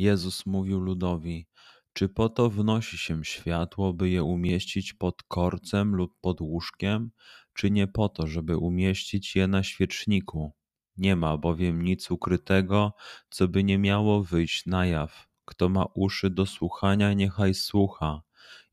Jezus mówił ludowi: Czy po to wnosi się światło, by je umieścić pod korcem lub pod łóżkiem, czy nie po to, żeby umieścić je na świeczniku? Nie ma bowiem nic ukrytego, co by nie miało wyjść na jaw. Kto ma uszy do słuchania, niechaj słucha.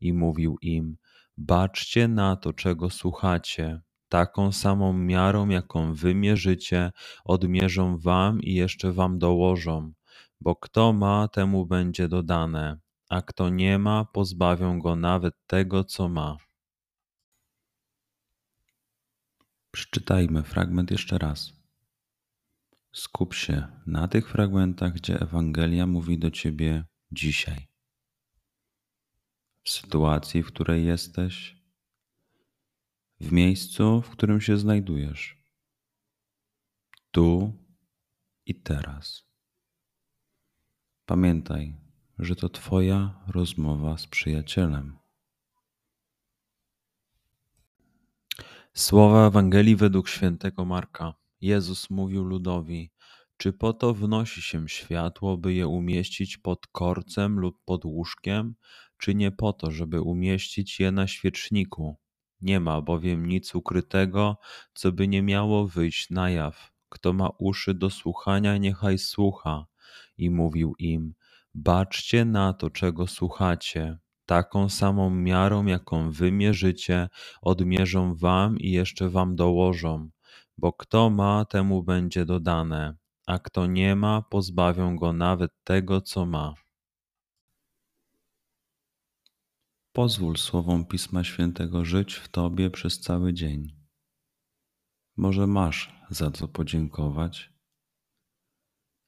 I mówił im: Baczcie na to, czego słuchacie. Taką samą miarą, jaką wy mierzycie, odmierzą wam i jeszcze wam dołożą bo kto ma, temu będzie dodane, a kto nie ma, pozbawią go nawet tego, co ma. Przeczytajmy fragment jeszcze raz. Skup się na tych fragmentach, gdzie Ewangelia mówi do ciebie dzisiaj. W sytuacji, w której jesteś, w miejscu, w którym się znajdujesz, tu i teraz. Pamiętaj, że to Twoja rozmowa z przyjacielem. Słowa Ewangelii według świętego Marka. Jezus mówił ludowi: Czy po to wnosi się światło, by je umieścić pod korcem lub pod łóżkiem, czy nie po to, żeby umieścić je na świeczniku? Nie ma bowiem nic ukrytego, co by nie miało wyjść na jaw. Kto ma uszy do słuchania, niechaj słucha i mówił im: Baczcie na to, czego słuchacie. Taką samą miarą, jaką wy mierzycie, odmierzą wam i jeszcze wam dołożą. Bo kto ma, temu będzie dodane, a kto nie ma, pozbawią go nawet tego, co ma. Pozwól słowom Pisma Świętego żyć w Tobie przez cały dzień. Może masz za co podziękować,